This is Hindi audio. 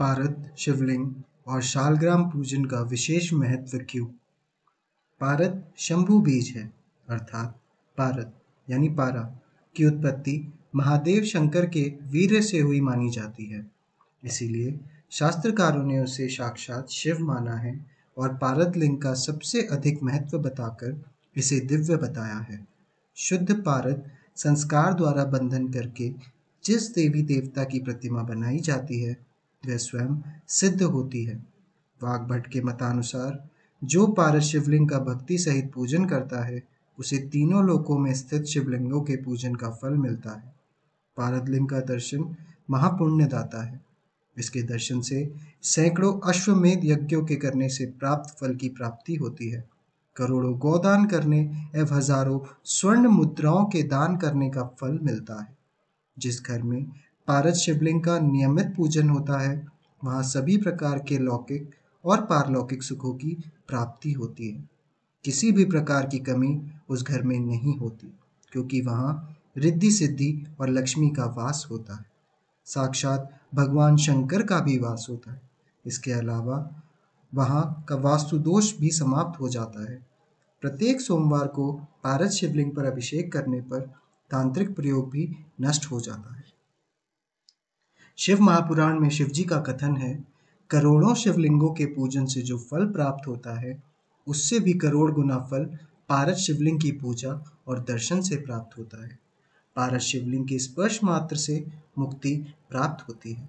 पारद, शिवलिंग और शालग्राम पूजन का विशेष महत्व क्यों? पारद शंभु बीज है, अर्थात पारद, यानी पारा, की उत्पत्ति महादेव शंकर के वीर से हुई मानी जाती है। इसीलिए शास्त्रकारों ने उसे साक्षात शिव माना है और पारद लिंग का सबसे अधिक महत्व बताकर इसे दिव्य बताया है। शुद्ध पारद संस्कार द्वारा बंधन करके जिस देवी देवता की प्रतिमा बनाई जाती है वह स्वयं सिद्ध होती है। वाघभट्ट के मतानुसार, जो पारस शिवलिंग का भक्ति सहित पूजन करता है, उसे तीनों लोकों में स्थित शिवलिंगों के पूजन का फल मिलता है। पारदलिंग का दर्शन महापुण्यदाता है। इसके दर्शन से सैकड़ों अश्वमेध यज्ञों के करने से प्राप्त फल की प्राप्ति होती है। करोड़ों गोदान करने एवं हज़ारों स्वर्ण मुद्राओं के दान करने का फल मिलता है। जिस घर में पारद शिवलिंग का नियमित पूजन होता है। वहाँ सभी प्रकार के लौकिक और पारलौकिक सुखों की प्राप्ति होती है। किसी भी प्रकार की कमी उस घर में नहीं होती, क्योंकि वहाँ रिद्धि सिद्धि और लक्ष्मी का वास होता है। साक्षात भगवान शंकर का भी वास होता है। इसके अलावा वहाँ का वास्तु दोष भी समाप्त हो जाता है। प्रत्येक सोमवार को पारद शिवलिंग पर अभिषेक करने पर तांत्रिक प्रयोग भी नष्ट हो जाता है। शिव महापुराण में शिव जी का कथन है, करोड़ों शिवलिंगों के पूजन से जो फल प्राप्त होता है, उससे भी करोड़ गुना फल पारस शिवलिंग की पूजा और दर्शन से प्राप्त होता है। पारस शिवलिंग के स्पर्श मात्र से मुक्ति प्राप्त होती है।